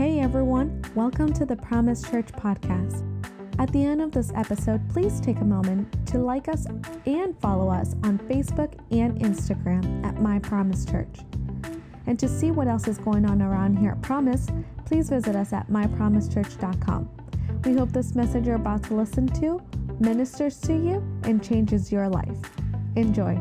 Hey everyone, welcome to the Promise Church podcast. At the end of this episode, please take a moment to like us and follow us on Facebook and Instagram at My Promise Church. And to see what else is going on around here at Promise, please visit us at mypromisechurch.com. We hope this message you're about to listen to ministers to you and changes your life. Enjoy.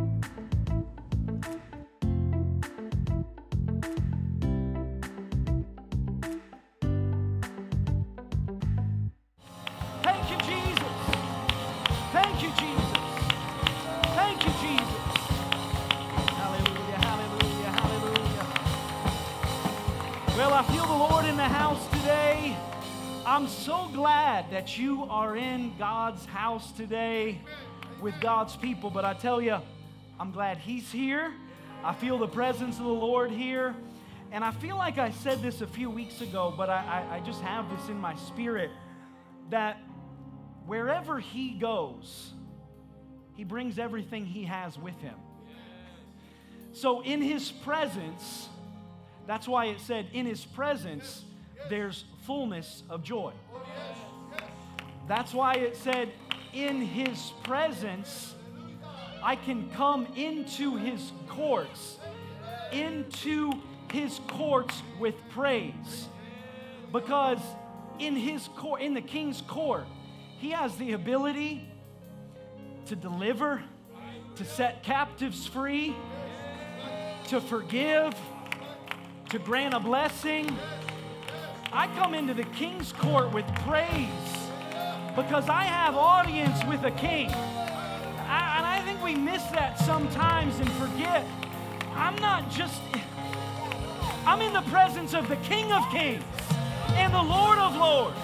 You are in God's house today with God's people. But I tell you, I'm glad He's here. I feel the presence of the Lord here. And I feel like I said this a few weeks ago, but I, I, I just have this in my spirit that wherever he goes, he brings everything he has with him. So, in his presence, that's why it said, in his presence, there's fullness of joy. That's why it said, in his presence, I can come into his courts, into his courts with praise. Because in his court, in the king's court, he has the ability to deliver, to set captives free, to forgive, to grant a blessing. I come into the king's court with praise because I have audience with a king. I, and I think we miss that sometimes and forget. I'm not just, I'm in the presence of the King of Kings and the Lord of Lords.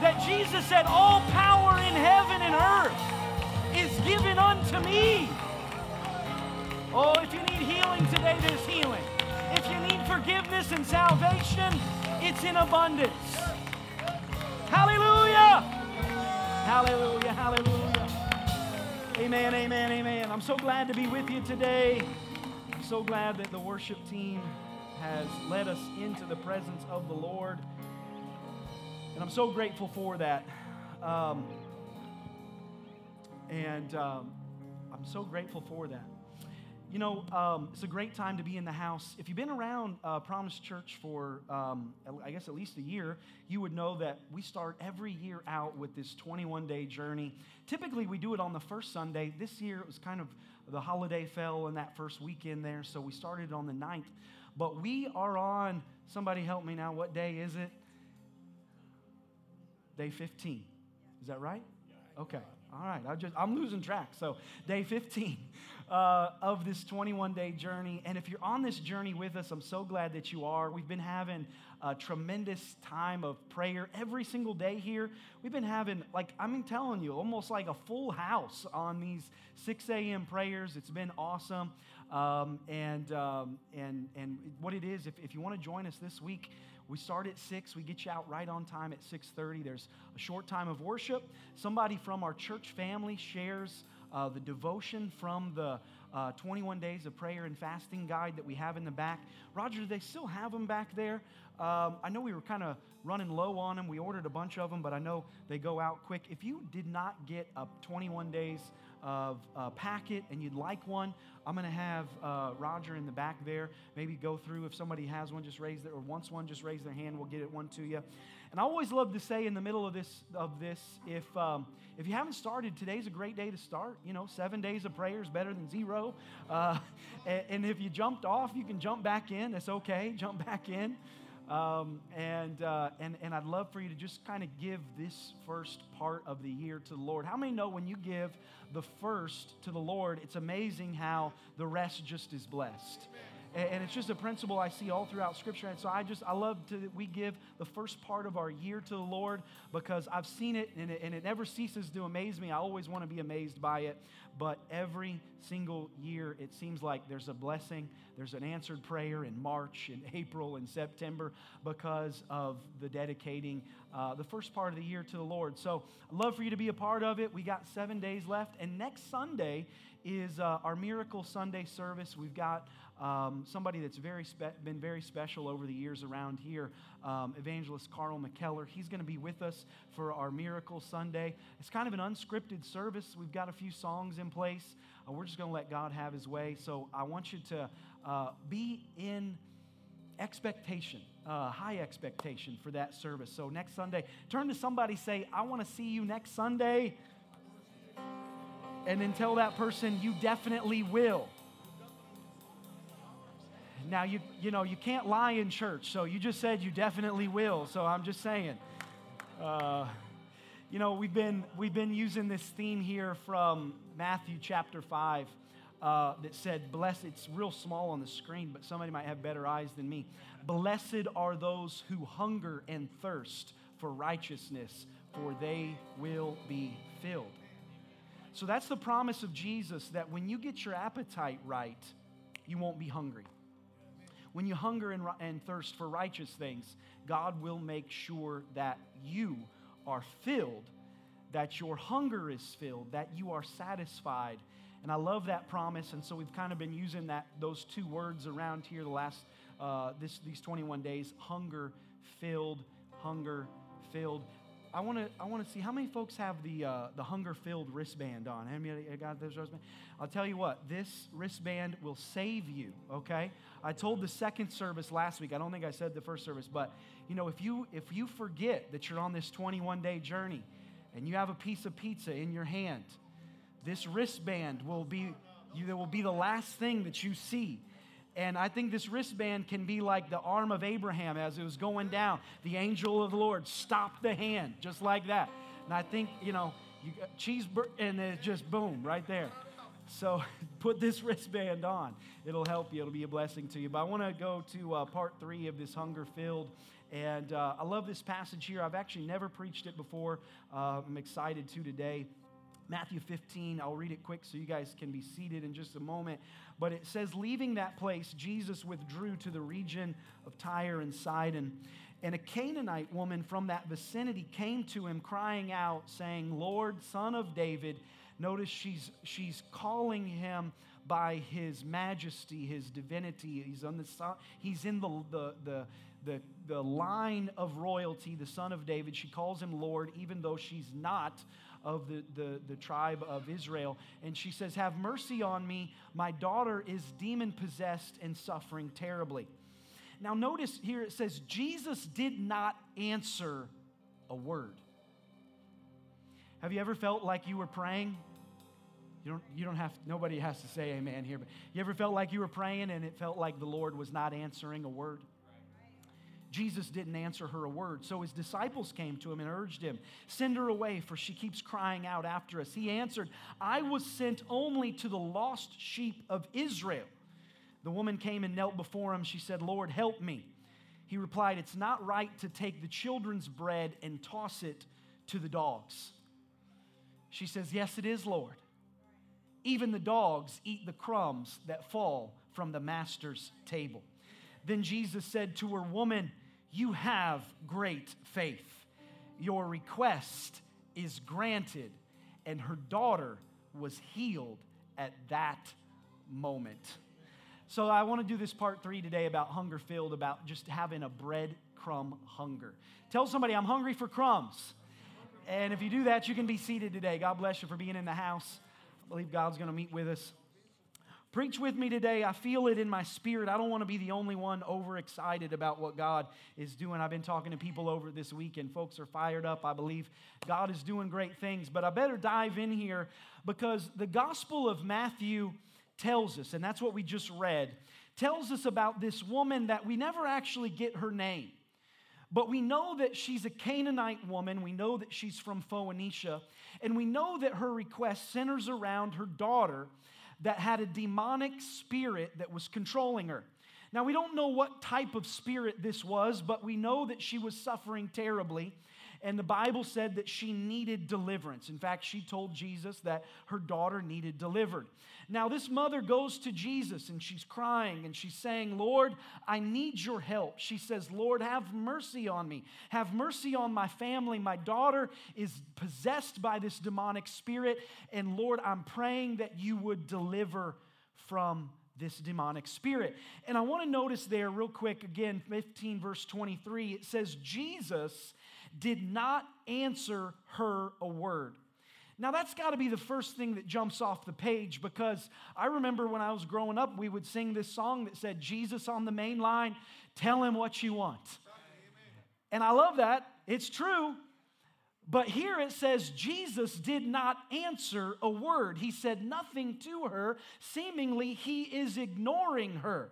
That Jesus said, All power in heaven and earth is given unto me. Oh, if you need healing today, there's healing. If you need forgiveness and salvation, it's in abundance. Hallelujah, hallelujah. Amen, amen, amen. I'm so glad to be with you today. I'm so glad that the worship team has led us into the presence of the Lord. And I'm so grateful for that. Um, and um, I'm so grateful for that. You know, um, it's a great time to be in the house. If you've been around uh, Promise Church for, um, I guess, at least a year, you would know that we start every year out with this 21 day journey. Typically, we do it on the first Sunday. This year, it was kind of the holiday fell in that first weekend there, so we started on the 9th. But we are on, somebody help me now, what day is it? Day 15. Is that right? Okay. All right. I just I'm losing track. So day 15 uh, of this 21 day journey. And if you're on this journey with us, I'm so glad that you are. We've been having a tremendous time of prayer every single day here. We've been having, like I'm telling you, almost like a full house on these 6 a.m. prayers. It's been awesome. Um, and, um, and, and what it is, if, if you want to join us this week, we start at 6. We get you out right on time at 6.30. There's a short time of worship. Somebody from our church family shares uh, the devotion from the uh, 21 days of prayer and fasting guide that we have in the back. Roger, do they still have them back there? Um, I know we were kind of running low on them. We ordered a bunch of them, but I know they go out quick. If you did not get a 21 days of uh, packet and you'd like one, I'm going to have uh, Roger in the back there maybe go through. If somebody has one, just raise their, or wants one, just raise their hand. We'll get it one to you. And I always love to say in the middle of this, of this if, um, if you haven't started, today's a great day to start. You know, seven days of prayer is better than zero. Uh, and, and if you jumped off, you can jump back in. It's okay. Jump back in. Um, and, uh, and, and I'd love for you to just kind of give this first part of the year to the Lord. How many know when you give the first to the Lord, it's amazing how the rest just is blessed? And, and it's just a principle I see all throughout Scripture. And so I just, I love to, we give the first part of our year to the Lord because I've seen it and, it and it never ceases to amaze me. I always want to be amazed by it. but every single year it seems like there's a blessing, there's an answered prayer in March, and April, and September because of the dedicating uh, the first part of the year to the Lord. So I'd love for you to be a part of it. We got seven days left, and next Sunday is uh, our Miracle Sunday service. We've got um, somebody that's very spe- been very special over the years around here, um, Evangelist Carl McKellar. He's going to be with us for our Miracle Sunday. It's kind of an unscripted service. We've got a few songs in place. Uh, we're just going to let God have his way. So I want you to uh, be in expectation, uh, high expectation for that service. So next Sunday, turn to somebody, say, I want to see you next Sunday. And then tell that person, you definitely will. Now, you, you know, you can't lie in church, so you just said you definitely will, so I'm just saying. Uh, you know, we've been, we've been using this theme here from Matthew chapter 5 uh, that said, Blessed, it's real small on the screen, but somebody might have better eyes than me. Blessed are those who hunger and thirst for righteousness, for they will be filled. So that's the promise of Jesus that when you get your appetite right, you won't be hungry. When you hunger and, and thirst for righteous things, God will make sure that you are filled, that your hunger is filled, that you are satisfied. And I love that promise. And so we've kind of been using that those two words around here the last uh, this, these 21 days: hunger filled, hunger filled. I want to I want to see how many folks have the uh, the hunger filled wristband on. You got this wristband? I'll tell you what, this wristband will save you. Okay, I told the second service last week. I don't think I said the first service, but you know if you if you forget that you're on this 21 day journey, and you have a piece of pizza in your hand, this wristband will be you, will be the last thing that you see and I think this wristband can be like the arm of Abraham as it was going down. The angel of the Lord stopped the hand, just like that. And I think, you know, you got cheeseburger, and it just boom, right there. So put this wristband on. It'll help you. It'll be a blessing to you. But I want to go to uh, part three of this hunger filled. And uh, I love this passage here. I've actually never preached it before. Uh, I'm excited to today. Matthew 15, I'll read it quick so you guys can be seated in just a moment. But it says, Leaving that place, Jesus withdrew to the region of Tyre and Sidon. And a Canaanite woman from that vicinity came to him, crying out, saying, Lord, son of David. Notice she's, she's calling him by his majesty, his divinity. He's, on the, he's in the, the, the, the, the line of royalty, the son of David. She calls him Lord, even though she's not of the, the, the tribe of Israel. And she says, Have mercy on me. My daughter is demon possessed and suffering terribly. Now, notice here it says, Jesus did not answer a word. Have you ever felt like you were praying? You don't, you don't have, nobody has to say amen here, but you ever felt like you were praying and it felt like the Lord was not answering a word? Jesus didn't answer her a word. So his disciples came to him and urged him, Send her away, for she keeps crying out after us. He answered, I was sent only to the lost sheep of Israel. The woman came and knelt before him. She said, Lord, help me. He replied, It's not right to take the children's bread and toss it to the dogs. She says, Yes, it is, Lord. Even the dogs eat the crumbs that fall from the master's table. Then Jesus said to her, Woman, you have great faith. Your request is granted. And her daughter was healed at that moment. So, I want to do this part three today about hunger filled, about just having a breadcrumb hunger. Tell somebody, I'm hungry for crumbs. And if you do that, you can be seated today. God bless you for being in the house. I believe God's going to meet with us. Preach with me today. I feel it in my spirit. I don't want to be the only one overexcited about what God is doing. I've been talking to people over this week, and folks are fired up. I believe God is doing great things. But I better dive in here because the Gospel of Matthew tells us, and that's what we just read, tells us about this woman that we never actually get her name. But we know that she's a Canaanite woman. We know that she's from Phoenicia. And we know that her request centers around her daughter that had a demonic spirit that was controlling her. Now, we don't know what type of spirit this was, but we know that she was suffering terribly. And the Bible said that she needed deliverance. In fact, she told Jesus that her daughter needed delivered. Now, this mother goes to Jesus and she's crying and she's saying, Lord, I need your help. She says, Lord, have mercy on me. Have mercy on my family. My daughter is possessed by this demonic spirit. And Lord, I'm praying that you would deliver from this demonic spirit. And I want to notice there, real quick, again, 15, verse 23, it says, Jesus did not answer her a word. Now, that's got to be the first thing that jumps off the page because I remember when I was growing up, we would sing this song that said, Jesus on the main line, tell him what you want. And I love that. It's true. But here it says Jesus did not answer a word. He said nothing to her. Seemingly, he is ignoring her.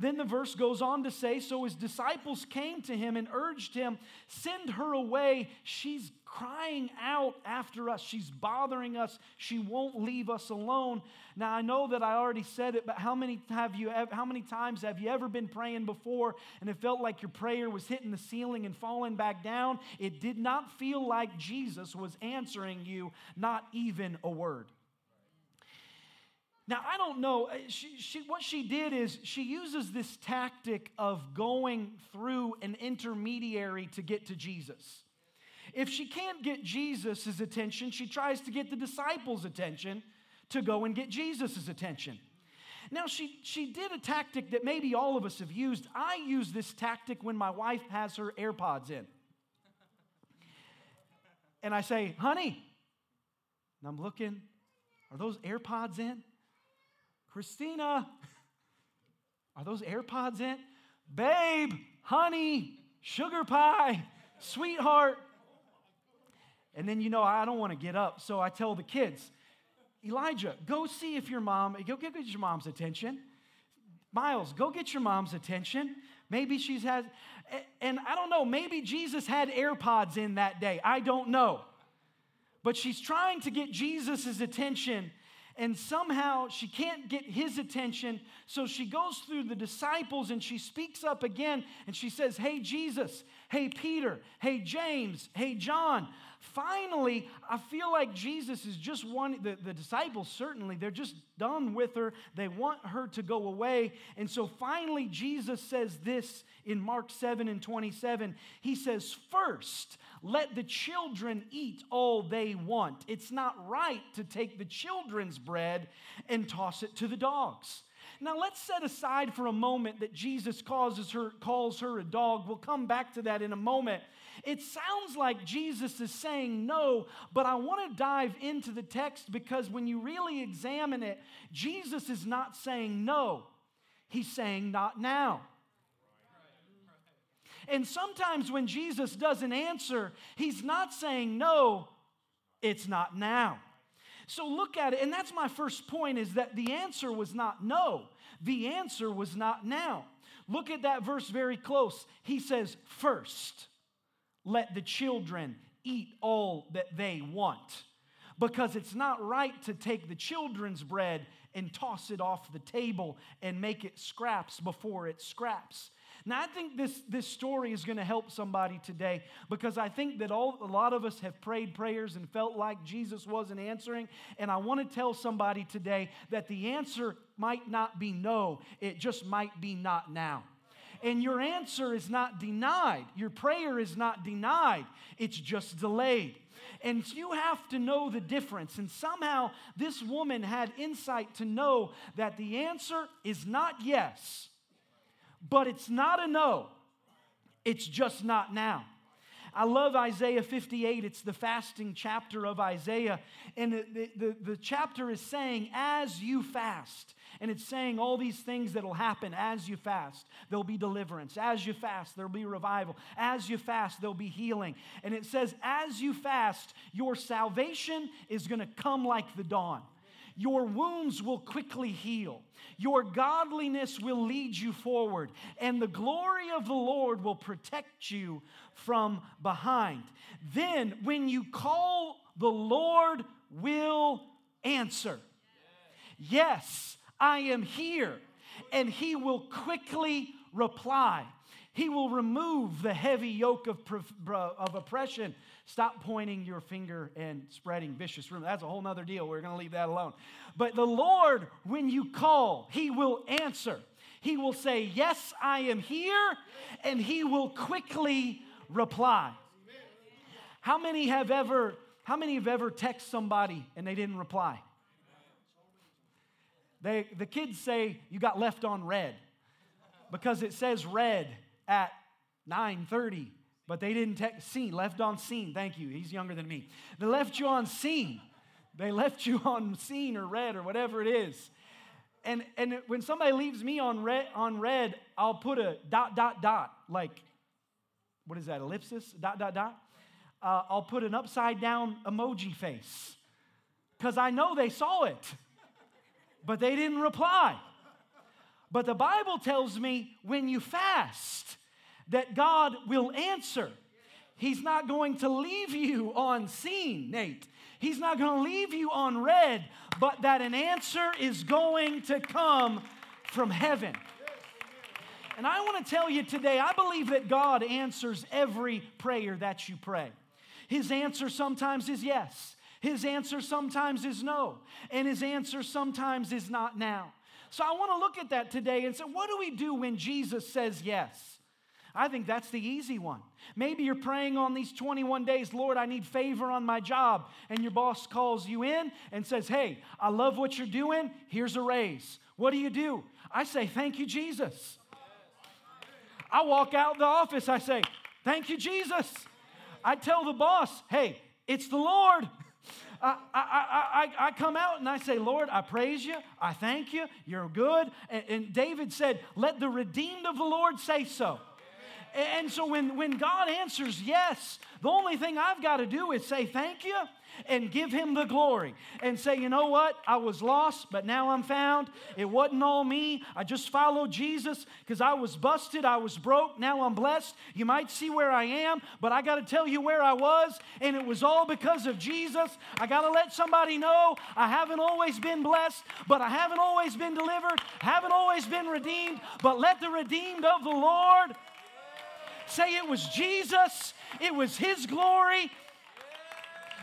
Then the verse goes on to say So his disciples came to him and urged him, Send her away. She's crying out after us. She's bothering us. She won't leave us alone. Now I know that I already said it, but how many have you how many times have you ever been praying before and it felt like your prayer was hitting the ceiling and falling back down? It did not feel like Jesus was answering you, not even a word. Now, I don't know. Uh, she, she, what she did is she uses this tactic of going through an intermediary to get to Jesus. If she can't get Jesus' attention, she tries to get the disciples' attention to go and get Jesus' attention. Now, she, she did a tactic that maybe all of us have used. I use this tactic when my wife has her AirPods in. And I say, honey, and I'm looking, are those AirPods in? Christina, are those AirPods in? Babe, honey, sugar pie, sweetheart. And then, you know, I don't want to get up, so I tell the kids, Elijah, go see if your mom, go get your mom's attention. Miles, go get your mom's attention. Maybe she's had, and I don't know, maybe Jesus had AirPods in that day. I don't know. But she's trying to get Jesus' attention and somehow she can't get his attention. So she goes through the disciples and she speaks up again and she says, Hey, Jesus, hey, Peter, hey, James, hey, John. Finally, I feel like Jesus is just one, the, the disciples certainly, they're just done with her. They want her to go away. And so finally, Jesus says this in Mark 7 and 27. He says, First, let the children eat all they want. It's not right to take the children's bread and toss it to the dogs. Now let's set aside for a moment that Jesus causes her, calls her a dog. We'll come back to that in a moment. It sounds like Jesus is saying no, but I want to dive into the text because when you really examine it, Jesus is not saying no, he's saying not now. And sometimes when Jesus doesn't answer, he's not saying no, it's not now. So look at it, and that's my first point is that the answer was not no, the answer was not now. Look at that verse very close. He says, First, let the children eat all that they want. Because it's not right to take the children's bread and toss it off the table and make it scraps before it scraps. Now, I think this, this story is going to help somebody today because I think that all, a lot of us have prayed prayers and felt like Jesus wasn't answering. And I want to tell somebody today that the answer might not be no, it just might be not now. And your answer is not denied, your prayer is not denied, it's just delayed. And you have to know the difference. And somehow this woman had insight to know that the answer is not yes but it's not a no, it's just not now. I love Isaiah 58. It's the fasting chapter of Isaiah. And the, the, the, chapter is saying, as you fast. And it's saying all these things that will happen as you fast. There'll be deliverance. As you fast, there'll be revival. As you fast, there'll be healing. And it says, as you fast, your salvation is going to come like the dawn. Your wounds will quickly heal. Your godliness will lead you forward, and the glory of the Lord will protect you from behind. Then, when you call, the Lord will answer. Yes, I am here. And he will quickly reply. He will remove the heavy yoke of, of oppression. Stop pointing your finger and spreading vicious rumors. That's a whole other deal. We're going to leave that alone. But the Lord, when you call, He will answer. He will say, Yes, I am here, and He will quickly reply. How many have ever, how many have ever text somebody and they didn't reply? They, the kids say you got left on read because it says read at 9:30, but they didn't text seen, left on seen. Thank you. He's younger than me. They left you on seen. They left you on seen or read or whatever it is. And, and when somebody leaves me on read, on read, I'll put a dot, dot, dot, like, what is that, ellipsis, dot, dot, dot? Uh, I'll put an upside down emoji face because I know they saw it, but they didn't reply. But the Bible tells me when you fast, that God will answer. He's not going to leave you on seen, Nate. He's not going to leave you on read, but that an answer is going to come from heaven. And I want to tell you today, I believe that God answers every prayer that you pray. His answer sometimes is yes, His answer sometimes is no, and His answer sometimes is not now. So I want to look at that today and say, what do we do when Jesus says yes? I think that's the easy one. Maybe you're praying on these 21 days, Lord, I need favor on my job. And your boss calls you in and says, Hey, I love what you're doing. Here's a raise. What do you do? I say, Thank you, Jesus. I walk out the office, I say, Thank you, Jesus. I tell the boss, Hey, it's the Lord. I, I, I, I, come out and I say, Lord, I praise you. I thank you. You're good. And, and David said, Let the redeemed of the Lord say so. And so when, when God answers yes, the only thing I've got to do is say thank you and give him the glory and say, you know what? I was lost, but now I'm found. It wasn't all me. I just followed Jesus because I was busted. I was broke. Now I'm blessed. You might see where I am, but I got to tell you where I was, and it was all because of Jesus. I got to let somebody know I haven't always been blessed, but I haven't always been delivered, haven't always been redeemed, but let the redeemed of the Lord Say it was Jesus, it was His glory,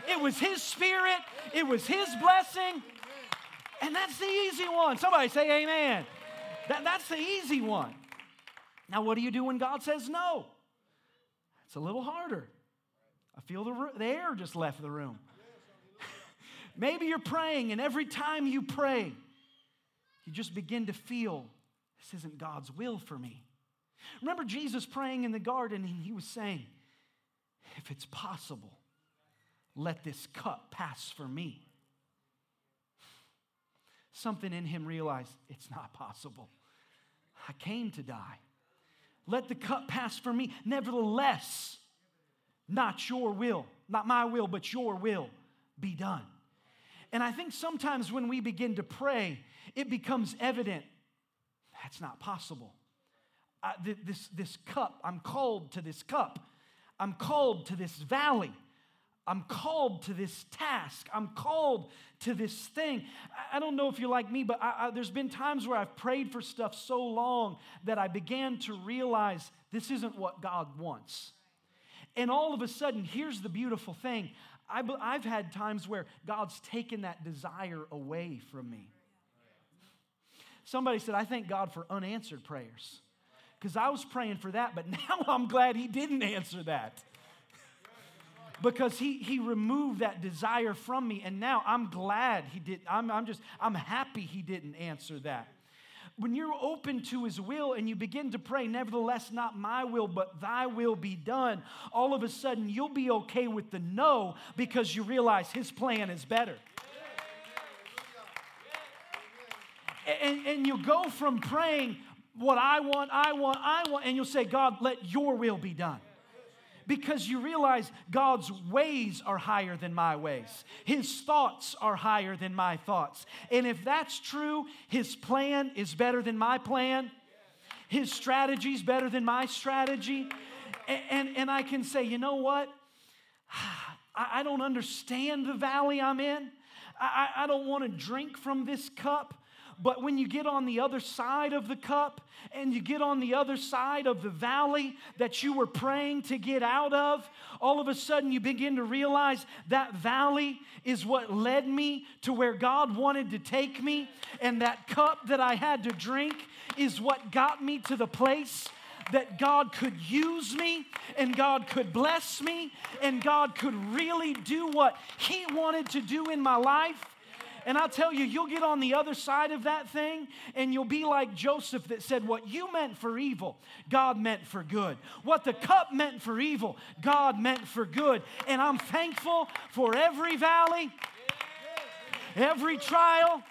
it was His Spirit, it was His blessing. And that's the easy one. Somebody say amen. That, that's the easy one. Now, what do you do when God says no? It's a little harder. I feel the, the air just left the room. Maybe you're praying, and every time you pray, you just begin to feel this isn't God's will for me. Remember Jesus praying in the garden and he was saying, If it's possible, let this cup pass for me. Something in him realized it's not possible. I came to die. Let the cup pass for me. Nevertheless, not your will, not my will, but your will be done. And I think sometimes when we begin to pray, it becomes evident that's not possible this, this cup, I'm called to this cup. I'm called to this valley. I'm called to this task. I'm called to this thing. I don't know if you're like me, but I, I, there's been times where I've prayed for stuff so long that I began to realize this isn't what God wants. And all of a sudden, here's the beautiful thing I, I've had times where God's taken that desire away from me. Somebody said, I thank God for unanswered prayers because I was praying for that, but now I'm glad he didn't answer that. Because he, he removed that desire from me, and now I'm glad he did. I'm, I'm just, I'm happy he didn't answer that. When you're open to his will and you begin to pray, nevertheless, not my will, but thy will be done, all of a sudden you'll be okay with the no because you realize his plan is better. And, and you go from praying, what I want, I want, I want, and you'll say, God, let your will be done. Because you realize God's ways are higher than my ways. His thoughts are higher than my thoughts. And if that's true, His plan is better than my plan. His strategy is better than my strategy. And, and, and I can say, you know what? I, I don't understand the valley I'm in. I, I don't want to drink from this cup But when you get on the other side of the cup and you get on the other side of the valley that you were praying to get out of, all of a sudden you begin to realize that valley is what led me to where God wanted to take me. And that cup that I had to drink is what got me to the place that God could use me and God could bless me and God could really do what He wanted to do in my life. And I'll tell you, you'll get on the other side of that thing and you'll be like Joseph that said, What you meant for evil, God meant for good. What the cup meant for evil, God meant for good. And I'm thankful for every valley, every trial,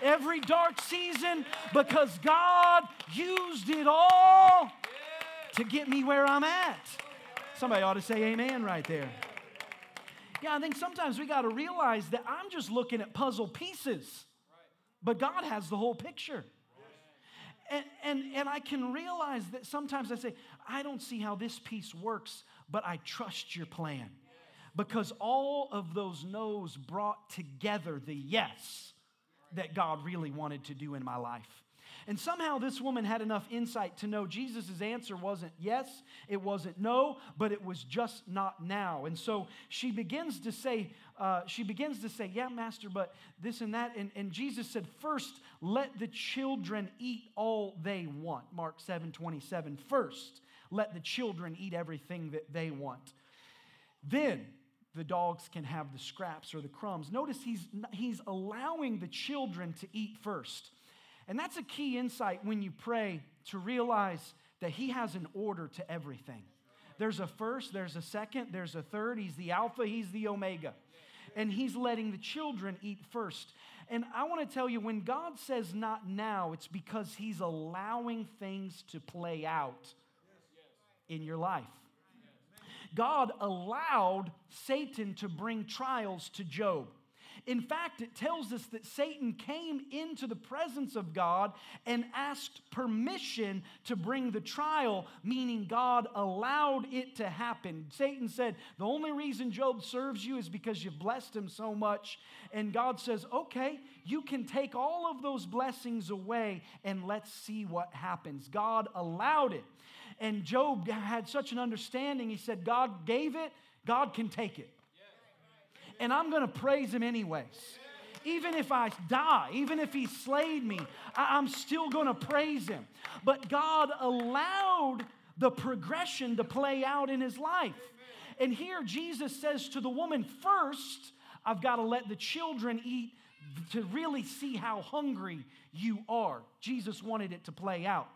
every dark season because God used it all to get me where I'm at. Somebody ought to say amen right there. Yeah, I think sometimes we got to realize that I'm just looking at puzzle pieces, but God has the whole picture. And, and, and I can realize that sometimes I say, I don't see how this piece works, but I trust your plan. Because all of those no's brought together the yes that God really wanted to do in my life. And somehow this woman had enough insight to know Jesus' answer wasn't yes, it wasn't no, but it was just not now. And so she begins to say, uh, she begins to say, yeah, master, but this and that. And, and Jesus said, first, let the children eat all they want. Mark 7 27. First, let the children eat everything that they want. Then, the dogs can have the scraps or the crumbs. Notice he's, he's allowing the children to eat first. And that's a key insight when you pray to realize that He has an order to everything. There's a first, there's a second, there's a third. He's the Alpha, He's the Omega. And He's letting the children eat first. And I want to tell you, when God says not now, it's because He's allowing things to play out in your life. God allowed Satan to bring trials to Job. In fact, it tells us that Satan came into the presence of God and asked permission to bring the trial, meaning God allowed it to happen. Satan said, The only reason Job serves you is because you've blessed him so much. And God says, Okay, you can take all of those blessings away and let's see what happens. God allowed it. And Job had such an understanding. He said, God gave it, God can take it and I'm going to praise him anyways. Even if I die, even if he slayed me, I- I'm still going to praise him. But God allowed the progression to play out in his life. And here Jesus says to the woman, First, I've got to let the children eat to really see how hungry you are. Jesus wanted it to play out.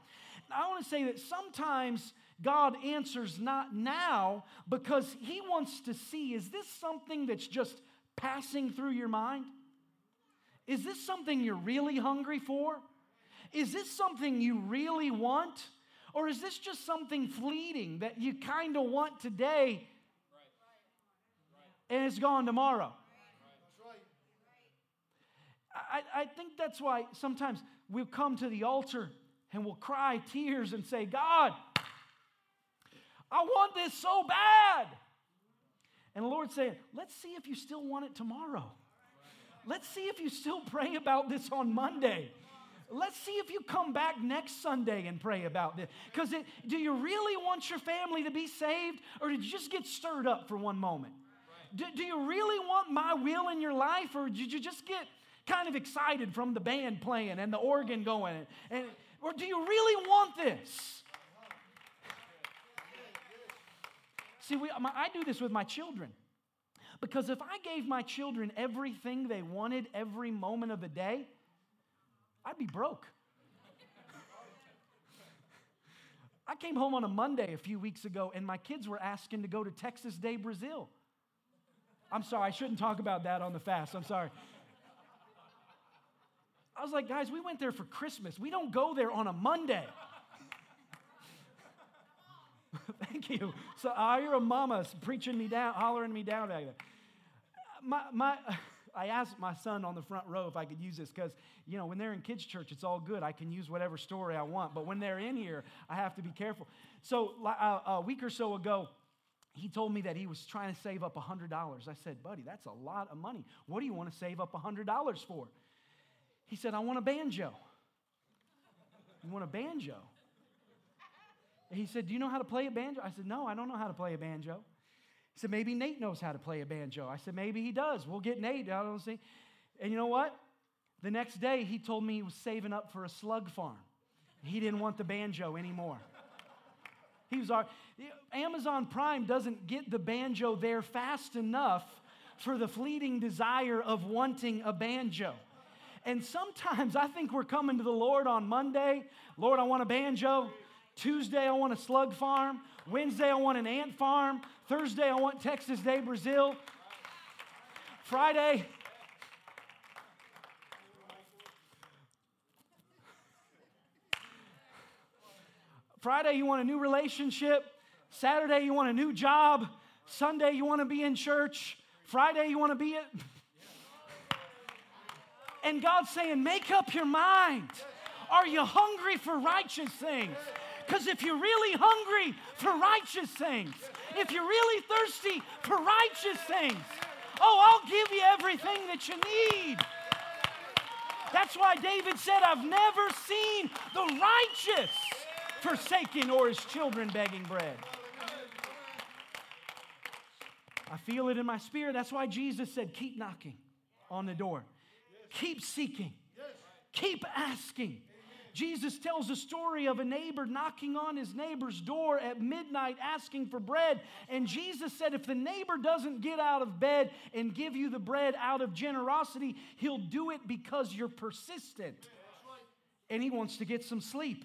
I want to say that sometimes God answers not now because He wants to see is this something that's just passing through your mind? Is this something you're really hungry for? Is this something you really want? Or is this just something fleeting that you kind of want today and it's gone tomorrow? I, I think that's why sometimes we'll come to the altar and we'll cry tears and say, God, I want this so bad. And the Lord's saying, let's see if you still want it tomorrow. Let's see if you still pray about this on Monday. Let's see if you come back next Sunday and pray about this. Because do you really want your family to be saved, or did you just get stirred up for one moment? Do, do you really want my will in your life, or did you just get kind of excited from the band playing and the organ going? And or do you really want this? See, we, I do this with my children. Because if I gave my children everything they wanted every moment of the day, I'd be broke. I came home on a Monday a few weeks ago and my kids were asking to go to Texas de, Brazil. I'm sorry, I shouldn't talk about that on the fast. I'm sorry. I was like, guys, we went there for Christmas. We don't go there on a Monday. Thank you. So I hear a mama preaching me down, hollering me down back there. My, my, I asked my son on the front row if I could use this because, you know, when they're in kids' church, it's all good. I can use whatever story I want. But when they're in here, I have to be careful. So uh, a week or so ago, he told me that he was trying to save up $100. I said, buddy, that's a lot of money. What do you want to save up $100 for? He said, I want a banjo. You want a banjo? He said, Do you know how to play a banjo? I said, No, I don't know how to play a banjo. He said, Maybe Nate knows how to play a banjo. I said, Maybe he does. We'll get Nate. I don't see. And you know what? The next day, he told me he was saving up for a slug farm. He didn't want the banjo anymore. He was our, Amazon Prime doesn't get the banjo there fast enough for the fleeting desire of wanting a banjo. And sometimes I think we're coming to the Lord on Monday, Lord, I want a banjo. Tuesday, I want a slug farm. Wednesday, I want an ant farm. Thursday, I want Texas de Brazil. Friday, Friday, you want a new relationship. Saturday, you want a new job. Sunday, you want to be in church. Friday, you want to be it. And God's saying, make up your mind. Are you hungry for righteous things? Because if you're really hungry for righteous things, if you're really thirsty for righteous things, oh, I'll give you everything that you need. That's why David said, I've never seen the righteous forsaken or his children begging bread. I feel it in my spirit. That's why Jesus said, Keep knocking on the door, keep seeking, keep asking. Jesus tells a story of a neighbor knocking on his neighbor's door at midnight asking for bread. And Jesus said, If the neighbor doesn't get out of bed and give you the bread out of generosity, he'll do it because you're persistent. And he wants to get some sleep.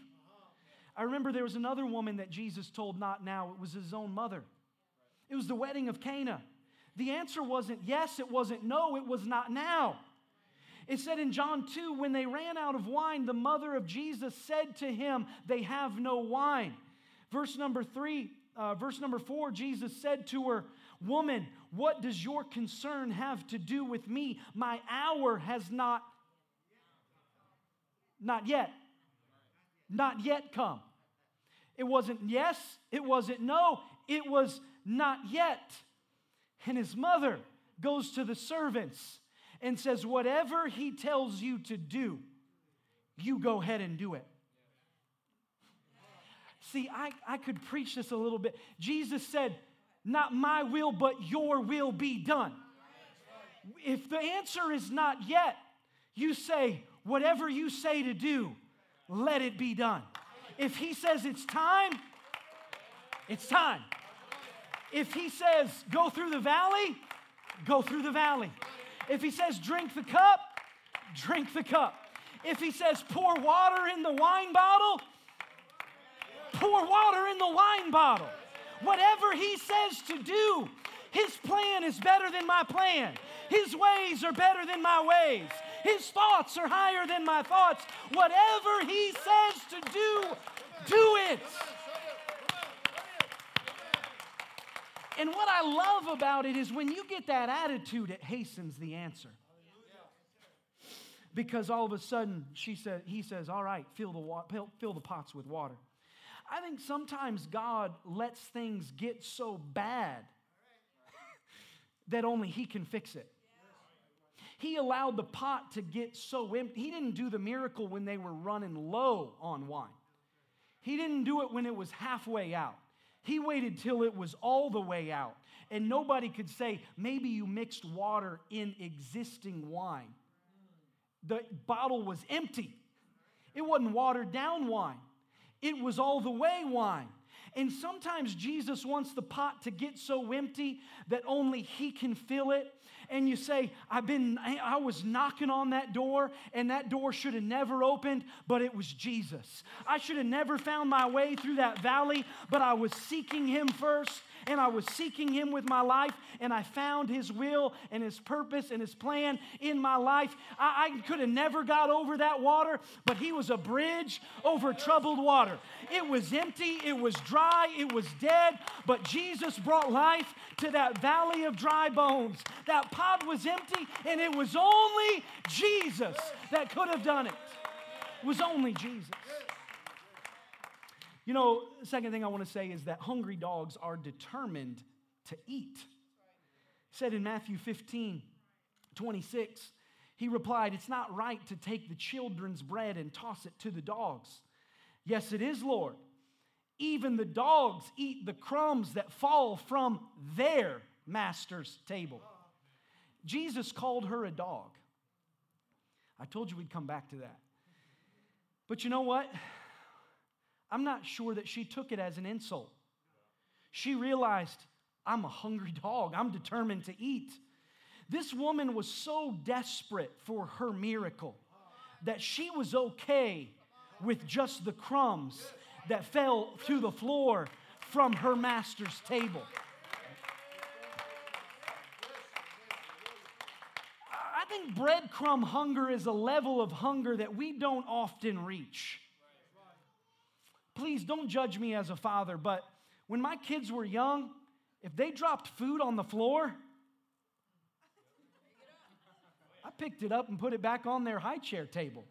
I remember there was another woman that Jesus told not now, it was his own mother. It was the wedding of Cana. The answer wasn't yes, it wasn't no, it was not now. It said in John 2 when they ran out of wine, the mother of Jesus said to him, They have no wine. Verse number three, uh, verse number four, Jesus said to her, Woman, what does your concern have to do with me? My hour has not, not yet not yet come. It wasn't yes, it wasn't no, it was not yet. And his mother goes to the servants and says, Whatever he tells you to do, you go ahead and do it. See, I, I could preach this a little bit. Jesus said, Not my will, but your will be done. If the answer is not yet, you say, Whatever you say to do, let it be done. If he says it's time, it's time. If he says go through the valley, go through the valley. If he says drink the cup, drink the cup. If he says pour water in the wine bottle, pour water in the wine bottle. Whatever he says to do, his plan is better than my plan. His ways are better than my ways. His thoughts are higher than my thoughts. Whatever He says to do, do it. And what I love about it is when you get that attitude, it hastens the answer. Because all of a sudden, she said, he says, All right, fill the, wa- fill, fill the pots with water. I think sometimes God lets things get so bad that only He can fix it. He allowed the pot to get so empty. He didn't do the miracle when they were running low on wine. He didn't do it when it was halfway out. He waited till it was all the way out. And nobody could say, maybe you mixed water in existing wine. The bottle was empty. It wasn't watered down wine, it was all the way wine. And sometimes Jesus wants the pot to get so empty that only He can fill it and you say, I've been, I was knocking on that door and that door should have never opened, but it was Jesus. I should have never found my way through that valley, but I was seeking him first and I was seeking Him with my life, and I found His will and His purpose and His plan in my life. I, I could have never got over that water, but He was a bridge over troubled water. It was empty, it was dry, it was dead, but Jesus brought life to that valley of dry bones. That pot was empty, and it was only Jesus that could have done it. It was only Jesus. You know, second thing I want to say is that hungry dogs are determined to eat. It said in Matthew 15, 26, He replied, It's not right to take the children's bread and toss it to the dogs. Yes, it is, Lord. Even the dogs eat the crumbs that fall from their master's table. Jesus called her a dog. I told you we'd come back to that. But you know what? I'm not sure that she took it as an insult. She realized, I'm a hungry dog. I'm determined to eat. This woman was so desperate for her miracle that she was okay with just the crumbs that fell to the floor from her master's table. I think breadcrumb hunger is a level of hunger that we don't often reach. Please don't judge me as a father, but when my kids were young, if they dropped food on the floor, I picked it up and put it back on their high chair table.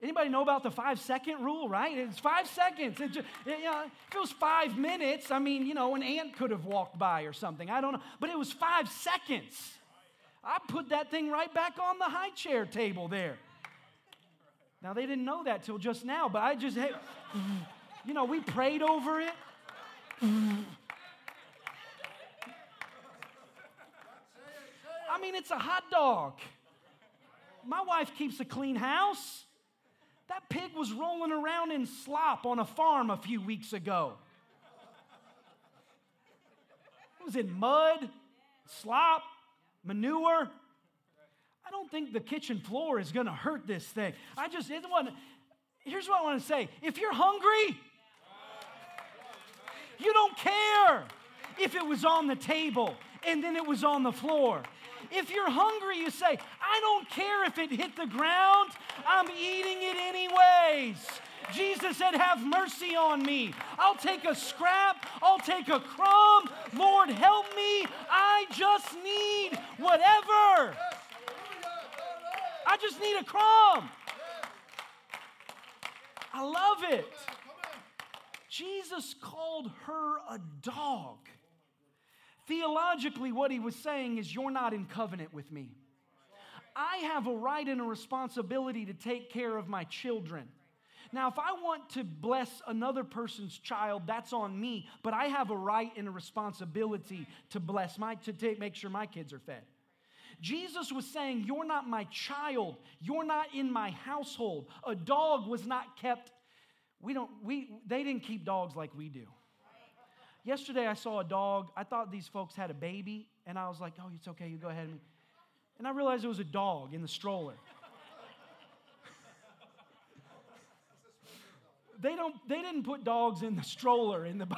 Anybody know about the five second rule, right? It's five seconds. It just, it, you know, if it was five minutes, I mean, you know, an ant could have walked by or something. I don't know. But it was five seconds. I put that thing right back on the high chair table there. Now, they didn't know that till just now, but I just, hey, you know, we prayed over it. I mean, it's a hot dog. My wife keeps a clean house. That pig was rolling around in slop on a farm a few weeks ago. It was in mud, slop, manure. I don't think the kitchen floor is going to hurt this thing. I just, want, here's what I want to say. If you're hungry, you don't care if it was on the table and then it was on the floor. If you're hungry, you say, I don't care if it hit the ground, I'm eating it anyways. Jesus said, Have mercy on me. I'll take a scrap, I'll take a crumb. Lord, help me. I just need whatever. I just need a crumb. I love it. Jesus called her a dog. Theologically, what he was saying is, You're not in covenant with me. I have a right and a responsibility to take care of my children. Now, if I want to bless another person's child, that's on me, but I have a right and a responsibility to bless my, to take, make sure my kids are fed. Jesus was saying, You're not my child. You're not in my household. A dog was not kept, we don't, we, they didn't keep dogs like we do. Yesterday, I saw a dog. I thought these folks had a baby, and I was like, oh, it's okay, you go ahead. And I realized it was a dog in the stroller. they, don't, they didn't put dogs in the stroller. In the,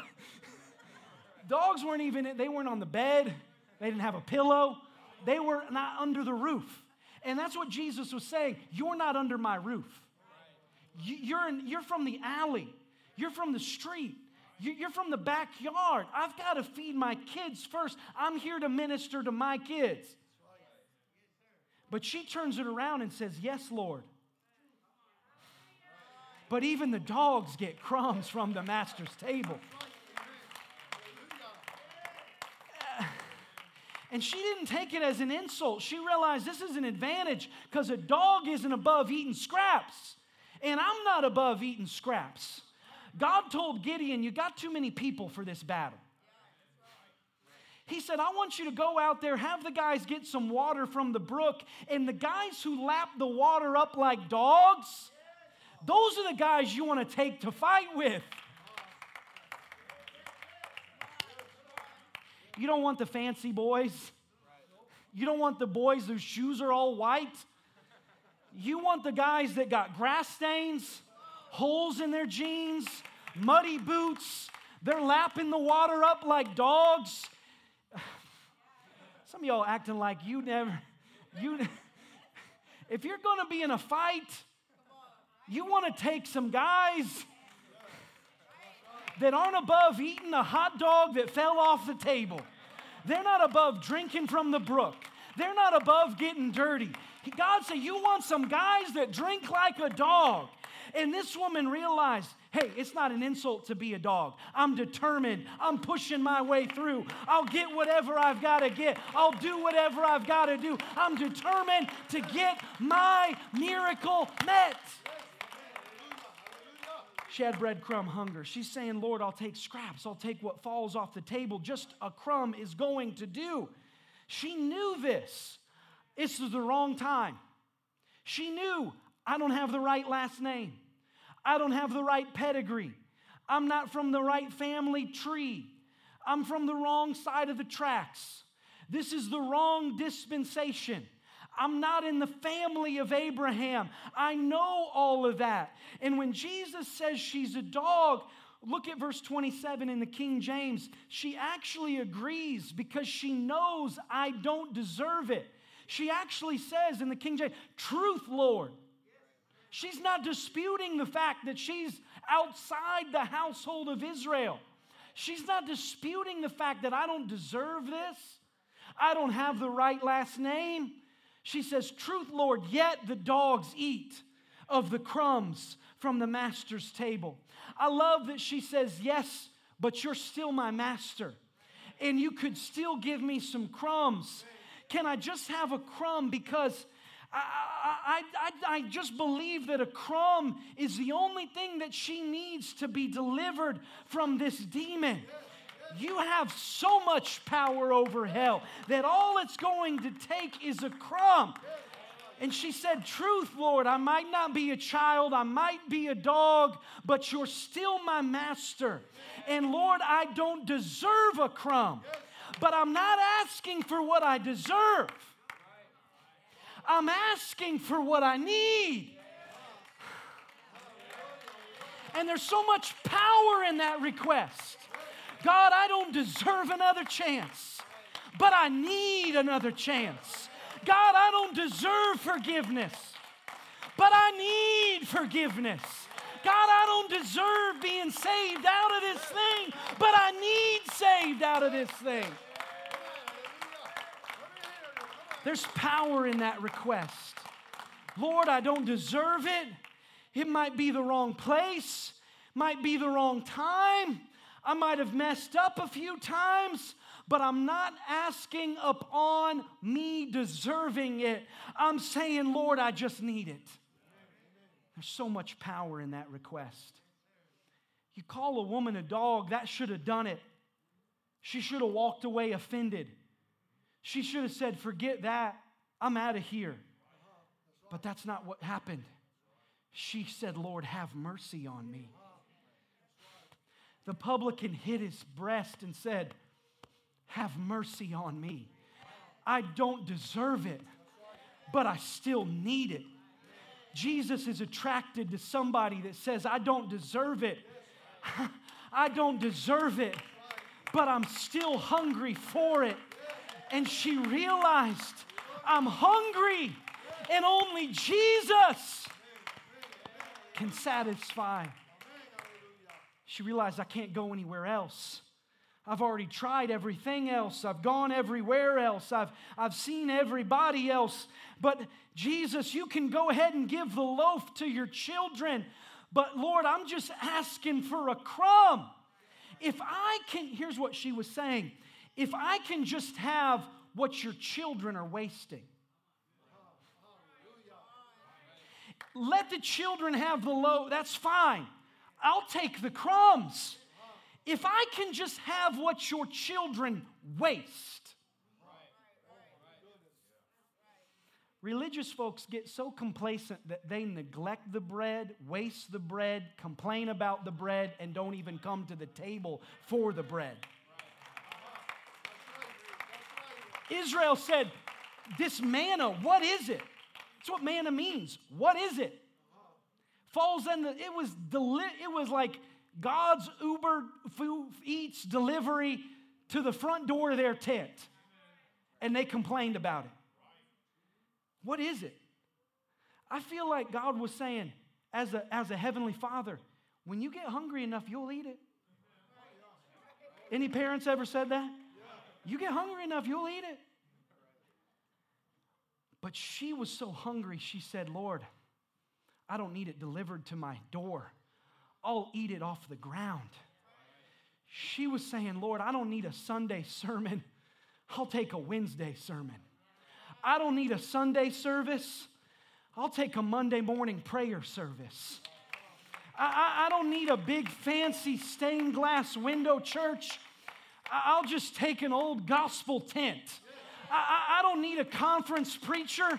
dogs weren't even, they weren't on the bed. They didn't have a pillow. They were not under the roof. And that's what Jesus was saying. You're not under my roof. You're, in, you're from the alley. You're from the street. You're from the backyard. I've got to feed my kids first. I'm here to minister to my kids. But she turns it around and says, Yes, Lord. But even the dogs get crumbs from the master's table. And she didn't take it as an insult. She realized this is an advantage because a dog isn't above eating scraps. And I'm not above eating scraps. God told Gideon, You got too many people for this battle. He said, I want you to go out there, have the guys get some water from the brook, and the guys who lap the water up like dogs, those are the guys you want to take to fight with. You don't want the fancy boys. You don't want the boys whose shoes are all white. You want the guys that got grass stains holes in their jeans, muddy boots. They're lapping the water up like dogs. Some of y'all acting like you never, you, if you're to be in a fight, you want to take some guys that aren't above eating a hot dog that fell off the table. They're not above drinking from the brook. They're not above getting dirty. God said, You want some guys that drink like a dog And this woman realized hey, it's not an insult to be a dog. I'm determined. I'm pushing my way through. I'll get whatever I've got to get, I'll do whatever I've got to do. I'm determined to get my miracle met. She had breadcrumb hunger. She's saying, Lord, I'll take scraps. I'll take what falls off the table. Just a crumb is going to do. She knew this. This was the wrong time. She knew I don't have the right last name. I don't have the right pedigree. I'm not from the right family tree. I'm from the wrong side of the tracks. This is the wrong dispensation. I'm not in the family of Abraham. I know all of that. And when Jesus says she's a dog, look at verse 27 in the King James. She actually agrees because she knows I don't deserve it. She actually says in the King James, Truth, Lord. She's not disputing the fact that she's outside the household of Israel. She's not disputing the fact that I don't deserve this. I don't have the right last name. She says, Truth, Lord, yet the dogs eat of the crumbs from the master's table. I love that she says, Yes, but you're still my master, and you could still give me some crumbs. Can I just have a crumb because I, I, I, I, just believe that a crumb is the only thing that she needs to be delivered from this demon. You have so much power over hell that all it's going to take is a crumb. And she said, Truth, Lord, I might not be a child, I might be a dog, but you're still my master. And Lord, I don't deserve a crumb, but I'm not asking for what I deserve. I'm asking for what I need. And there's so much power in that request. God, I don't deserve another chance, but I need another chance. God, I don't deserve forgiveness, but I need forgiveness. God, I don't deserve being saved out of this thing, but I need saved out of this thing. There's power in that request. Lord, I don't deserve it. It might be the wrong place, might be the wrong time. I might have messed up a few times, but I'm not asking upon me deserving it. I'm saying, Lord, I just need it. There's so much power in that request. You call a woman a dog, that should have done it. She should have walked away offended. She should have said, Forget that. I'm out of here. But that's not what happened. She said, Lord, have mercy on me. The publican hit his breast and said, Have mercy on me. I don't deserve it, but I still need it. Jesus is attracted to somebody that says, I don't deserve it. I don't deserve it, but I'm still hungry for it and she realized, I'm hungry, and only Jesus can satisfy. She realized, I can't go anywhere else. I've already tried everything else. I've gone everywhere else. I've, I've seen everybody else. But Jesus, you can go ahead and give the loaf to your children. But Lord, I'm just asking for a crumb. If I can, here's what she was saying if I can just have what your children are wasting, let the children have the loaf, that's fine. I'll take the crumbs. If I can just have what your children waste. Religious folks get so complacent that they neglect the bread, waste the bread, complain about the bread, and don't even come to the table for the bread. Israel said, This manna, what is it? That's what manna means. What is it? Falls in the, it was, deli- it was like God's Uber Eats delivery to the front door of their tent. And they complained about it. What is it? I feel like God was saying, as a, as a heavenly father, when you get hungry enough, you'll eat it. Any parents ever said that? You get hungry enough, you'll eat it. But she was so hungry, she said, Lord, I don't need it delivered to my door. I'll eat it off the ground. She was saying, Lord, I don't need a Sunday sermon. I'll take a Wednesday sermon. I don't need a Sunday service. I'll take a Monday morning prayer service. I, I, I don't need a big fancy stained glass window church. I, will just take an old gospel tent. I, I don't need a conference preacher.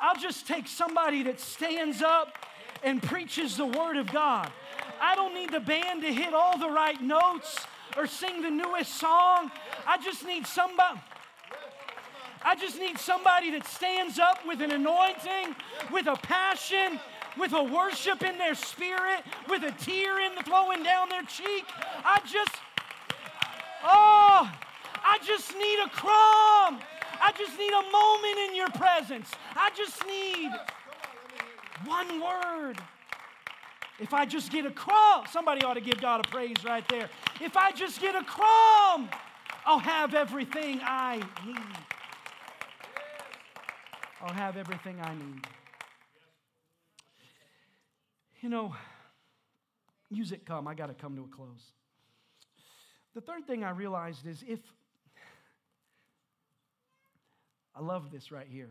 I'll just take somebody that stands up and preaches the Word of God. I don't need the band to hit all the right notes or sing the newest song. I just need somebody. I just need somebody that stands up with an anointing, with a passion, with a worship in their spirit, with a tear in the flowing down their cheek. I just, oh, I just need a crumb. I just need a moment in your presence. I just need one word. If I just get a crumb, somebody ought to give God a praise right there. If I just get a crumb, I'll have everything I need. I'll have everything I need. You know, music come, I got to come to a close. The third thing I realized is if I love this right here.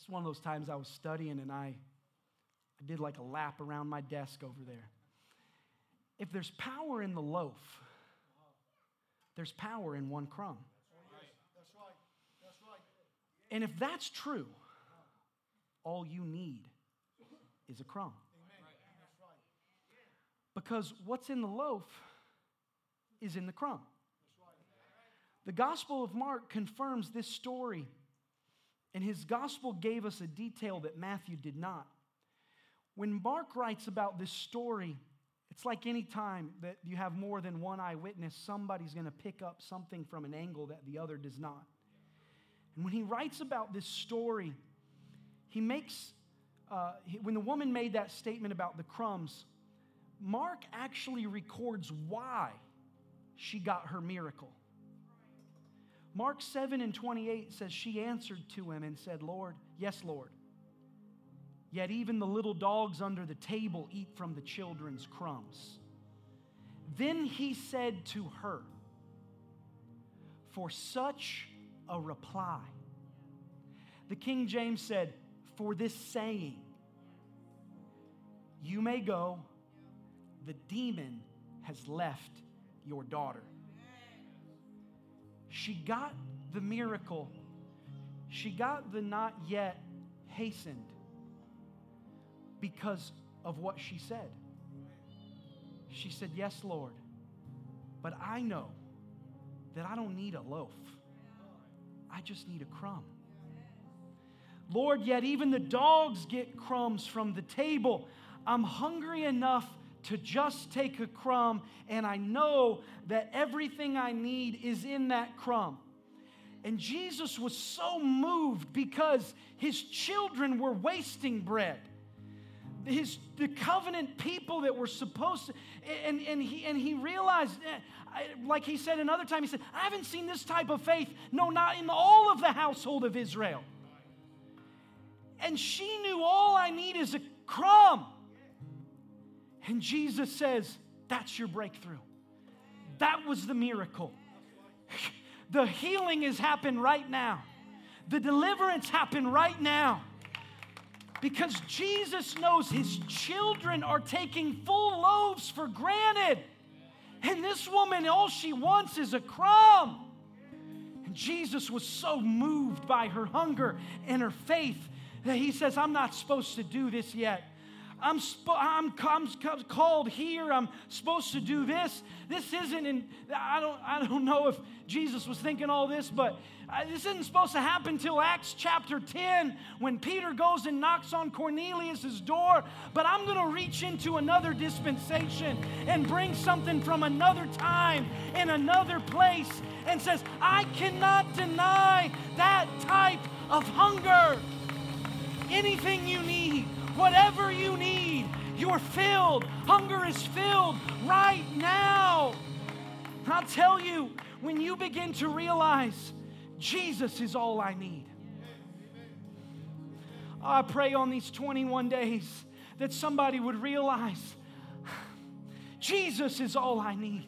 This is one of those times I was studying and I, I did like a lap around my desk over there. If there's power in the loaf, there's power in one crumb. That's right. That's right. And if that's true, all you need is a crumb. Because what's in the loaf is in the crumb. The Gospel of Mark confirms this story, and his Gospel gave us a detail that Matthew did not. When Mark writes about this story, it's like any time that you have more than one eyewitness, somebody's going to pick up something from an angle that the other does not. And when he writes about this story, he makes, uh, when the woman made that statement about the crumbs, Mark actually records why she got her miracle. Mark 7 and 28 says, She answered to him and said, Lord, yes, Lord. Yet even the little dogs under the table eat from the children's crumbs. Then he said to her, For such a reply. The King James said, For this saying, you may go, the demon has left your daughter. She got the miracle. She got the not yet hastened because of what she said. She said, Yes, Lord, but I know that I don't need a loaf, I just need a crumb. Lord, yet even the dogs get crumbs from the table. I'm hungry enough to just take a crumb, and I know that everything I need is in that crumb. And Jesus was so moved because his children were wasting bread. His, the covenant people that were supposed to, and, and, he, and he realized, eh, like he said another time, he said, I haven't seen this type of faith, no, not in all of the household of Israel. And she knew all I need is a crumb. And Jesus says, That's your breakthrough. That was the miracle. The healing has happened right now, the deliverance happened right now. Because Jesus knows his children are taking full loaves for granted. And this woman, all she wants is a crumb. And Jesus was so moved by her hunger and her faith that he says, I'm not supposed to do this yet. I'm, I'm, I'm, called here. I'm supposed to do this. This isn't in, I don't, I don't know if Jesus was thinking all this, but uh, this isn't supposed to happen until Acts chapter 10 when Peter goes and knocks on Cornelius' door. But I'm going to reach into another dispensation and bring something from another time in another place and says, I cannot deny that type of hunger. Anything you need Whatever you need, you're filled. Hunger is filled right now. I'll tell you, when you begin to realize Jesus is all I need, I pray on these 21 days that somebody would realize Jesus is all I need.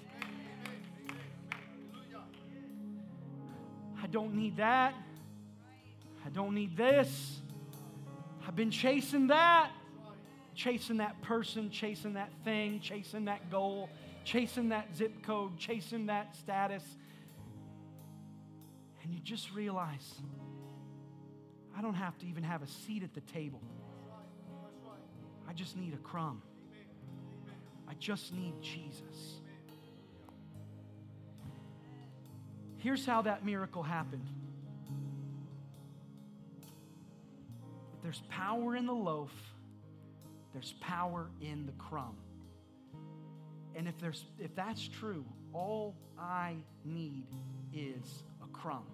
I don't need that. I don't need this. I've been chasing that, chasing that person, chasing that thing, chasing that goal, chasing that zip code, chasing that status. And you just realize I don't have to even have a seat at the table. I just need a crumb. I just need Jesus. Here's how that miracle happened. There's power in the loaf, there's power in the crumb. And if, there's, if that's true, all I need is a crumb.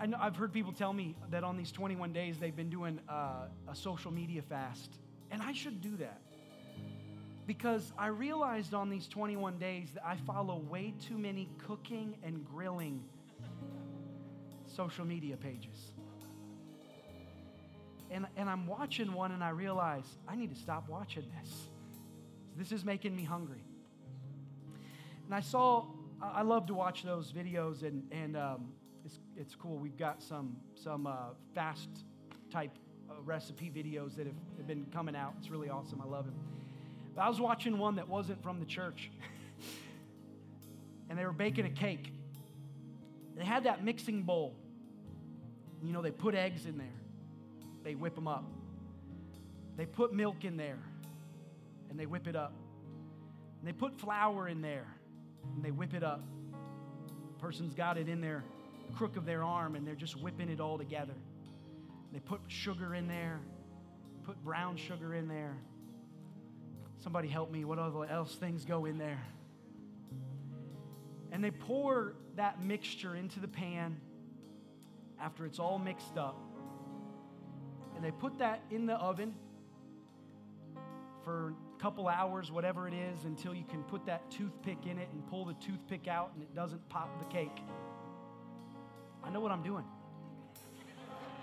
I know, I've heard people tell me that on these 21 days they've been doing uh, a social media fast, and I should do that. Because I realized on these 21 days that I follow way too many cooking and grilling social media pages. And, and I'm watching one and I realize I need to stop watching this. This is making me hungry. And I saw, I love to watch those videos and, and um, it's, it's cool. We've got some, some uh, fast type uh, recipe videos that have, have been coming out. It's really awesome. I love them. But I was watching one that wasn't from the church, and they were baking a cake. They had that mixing bowl. You know, they put eggs in there, they whip them up. They put milk in there, and they whip it up. And they put flour in there, and they whip it up. The person's got it in their crook of their arm and they're just whipping it all together. They put sugar in there, put brown sugar in there. Somebody help me. What other else things go in there? And they pour that mixture into the pan after it's all mixed up. And they put that in the oven for a couple hours, whatever it is, until you can put that toothpick in it and pull the toothpick out and it doesn't pop the cake. I know what I'm doing.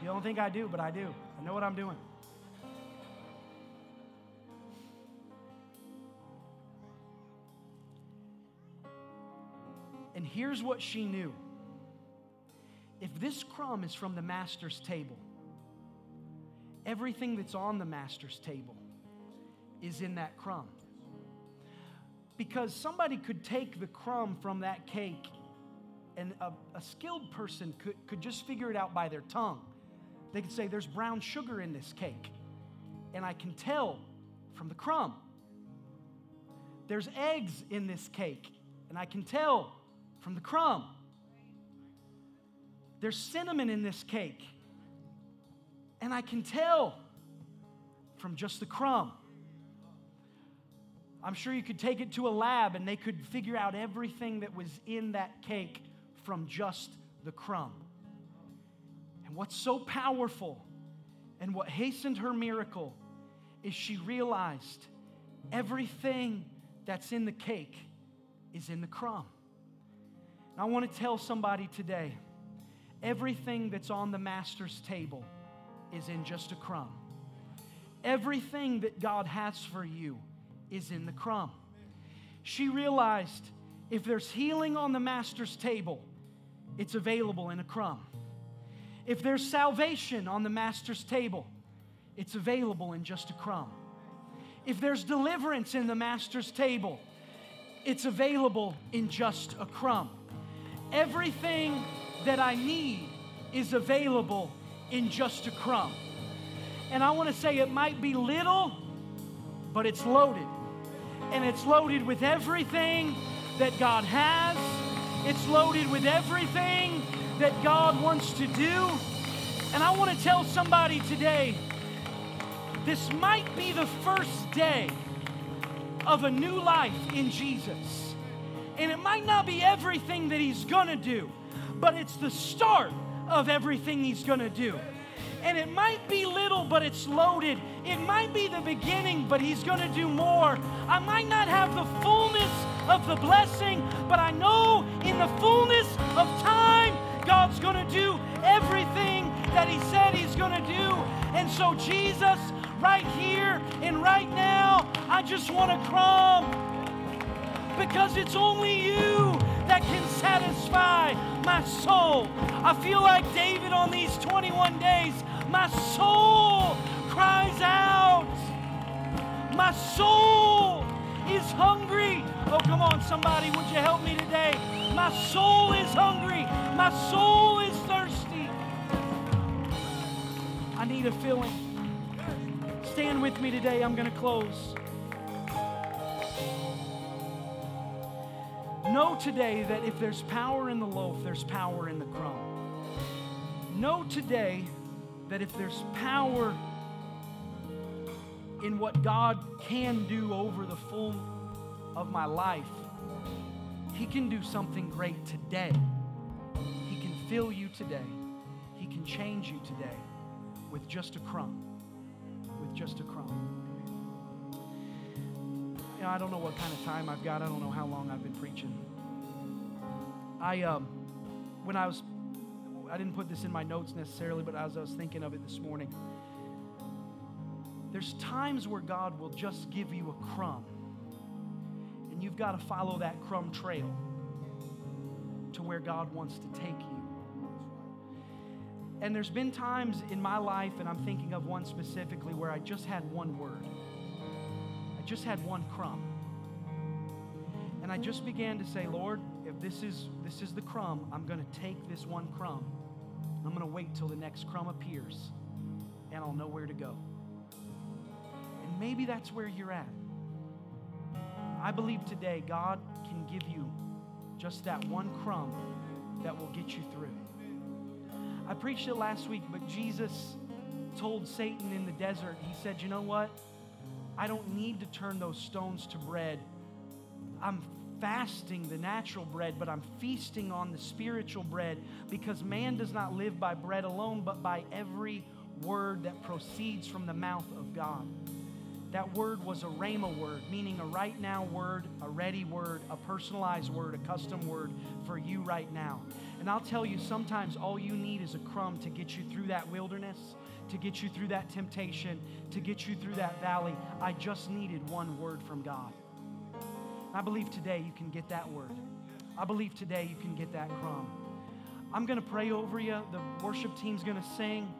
You don't think I do, but I do. I know what I'm doing. And here's what she knew if this crumb is from the master's table, everything that's on the master's table is in that crumb. Because somebody could take the crumb from that cake and a, a, skilled person could, could just figure it out by their tongue. They could say, There's brown sugar in this cake, and I can tell from the crumb. There's eggs in this cake, and I can tell from the crumb. There's cinnamon in this cake, and I can tell from just the crumb. I'm sure you could take it to a lab and they could figure out everything that was in that cake from just the crumb. And what's so powerful and what hastened her miracle is she realized everything that's in the cake is in the crumb. And I want to tell somebody today everything that's on the master's table is in just a crumb. Everything that God has for you is in the crumb. She realized if there's healing on the master's table, it's available in a crumb. If there's salvation on the master's table, it's available in just a crumb. If there's deliverance in the master's table, it's available in just a crumb. Everything that I need is available in just a crumb. And I want to say it might be little, but it's loaded. And it's loaded with everything that God has it's loaded with everything that God wants to do. And I want to tell somebody today this might be the first day of a new life in Jesus. And it might not be everything that He's going to do, but it's the start of everything He's going to do. And it might be little, but it's loaded. It might be the beginning, but He's going to do more. I might not have the fullness of the blessing, but I know in the fullness of time, God's going to do everything that He said He's going to do. And so, Jesus, right here and right now, I just want to crumb because it's only you that can satisfy my soul. I feel like David on these 21 days. My soul cries out. My soul is hungry. Oh, come on, somebody, would you help me today? My soul is hungry. My soul is thirsty. I need a filling. Stand with me today. I'm going to close. Know today that if there's power in the loaf, there's power in the crumb. Know today that if there's power in what God can do over the full of my life, He can do something great today. He can fill you today. He can change you today with just a crumb. With just a crumb. You know, I don't know what kind of time I've got. I don't know how long I've been preaching. I, um, when I was, I didn't put this in my notes necessarily, but as I was thinking of it this morning, there's times where God will just give you a crumb, and you've got to follow that crumb trail to where God wants to take you. And there's been times in my life, and I'm thinking of one specifically, where I just had one word. Just had one crumb. And I just began to say, Lord, if this is this is the crumb, I'm going to take this one crumb. I'm going to wait till the next crumb appears, and I'll know where to go. And maybe that's where you're at. I believe today God can give you just that one crumb that will get you through. I preached it last week, but Jesus told Satan in the desert, He said, You know what? I don't need to turn those stones to bread. I'm fasting the natural bread, but I'm feasting on the spiritual bread because man does not live by bread alone, but by every word that proceeds from the mouth of God. That word was a rhema word, meaning a right now word, a ready word, a personalized word, a custom word for you right now. And I'll tell you, sometimes all you need is a crumb to get you through that wilderness, to get you through that temptation, to get you through that valley. I just needed one word from God. I believe today you can get that word. I believe today you can get that crumb. I'm going to pray over you. The worship team's going to sing.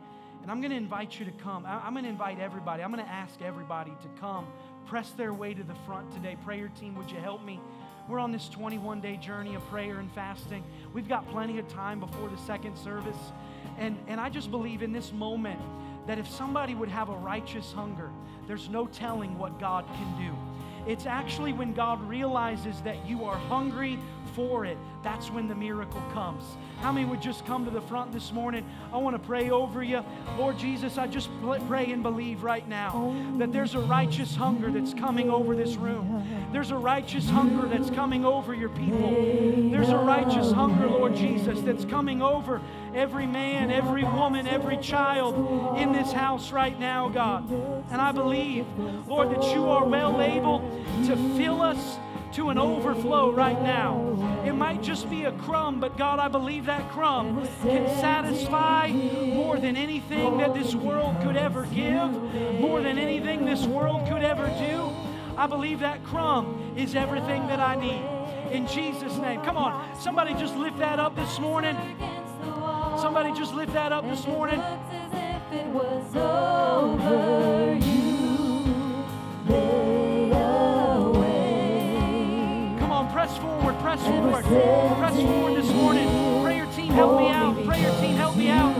And I'm going to invite you to come. I'm going to invite everybody. I'm going to ask everybody to come, press their way to the front today. Prayer team, would you help me? We're on this 21 day journey of prayer and fasting. We've got plenty of time before the second service. And, and I just believe in this moment that if somebody would have a righteous hunger, there's no telling what God can do. It's actually when God realizes that you are hungry for it, that's when the miracle comes. How many would just come to the front this morning? I want to pray over you. Lord Jesus, I just pray and believe right now that there's a righteous hunger that's coming over this room. There's a righteous hunger that's coming over your people. There's a righteous hunger, Lord Jesus, that's coming over every man, every woman, every child in this house right now, God. And I believe, Lord, that you are well able to fill us to an overflow right now. It might just be a crumb, but God, I believe that crumb can satisfy more than anything that this world could ever give, more than anything this world could ever do. I believe that crumb is everything that I need. In Jesus' name. Come on, somebody just lift that up this morning. Somebody just lift that up this morning. Press forward, press forward this morning. Prayer team, help me out. Prayer team, help me out.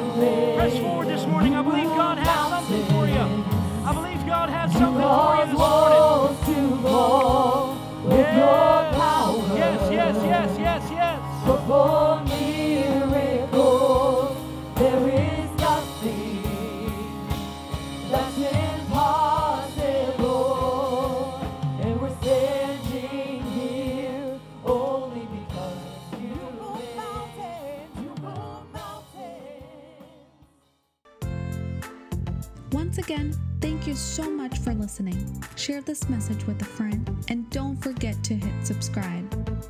Press forward this morning. I believe God has something for you. I believe God has something for you this morning. Yes, yes, yes, yes, yes. So much for listening. Share this message with a friend and don't forget to hit subscribe.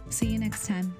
See you next time.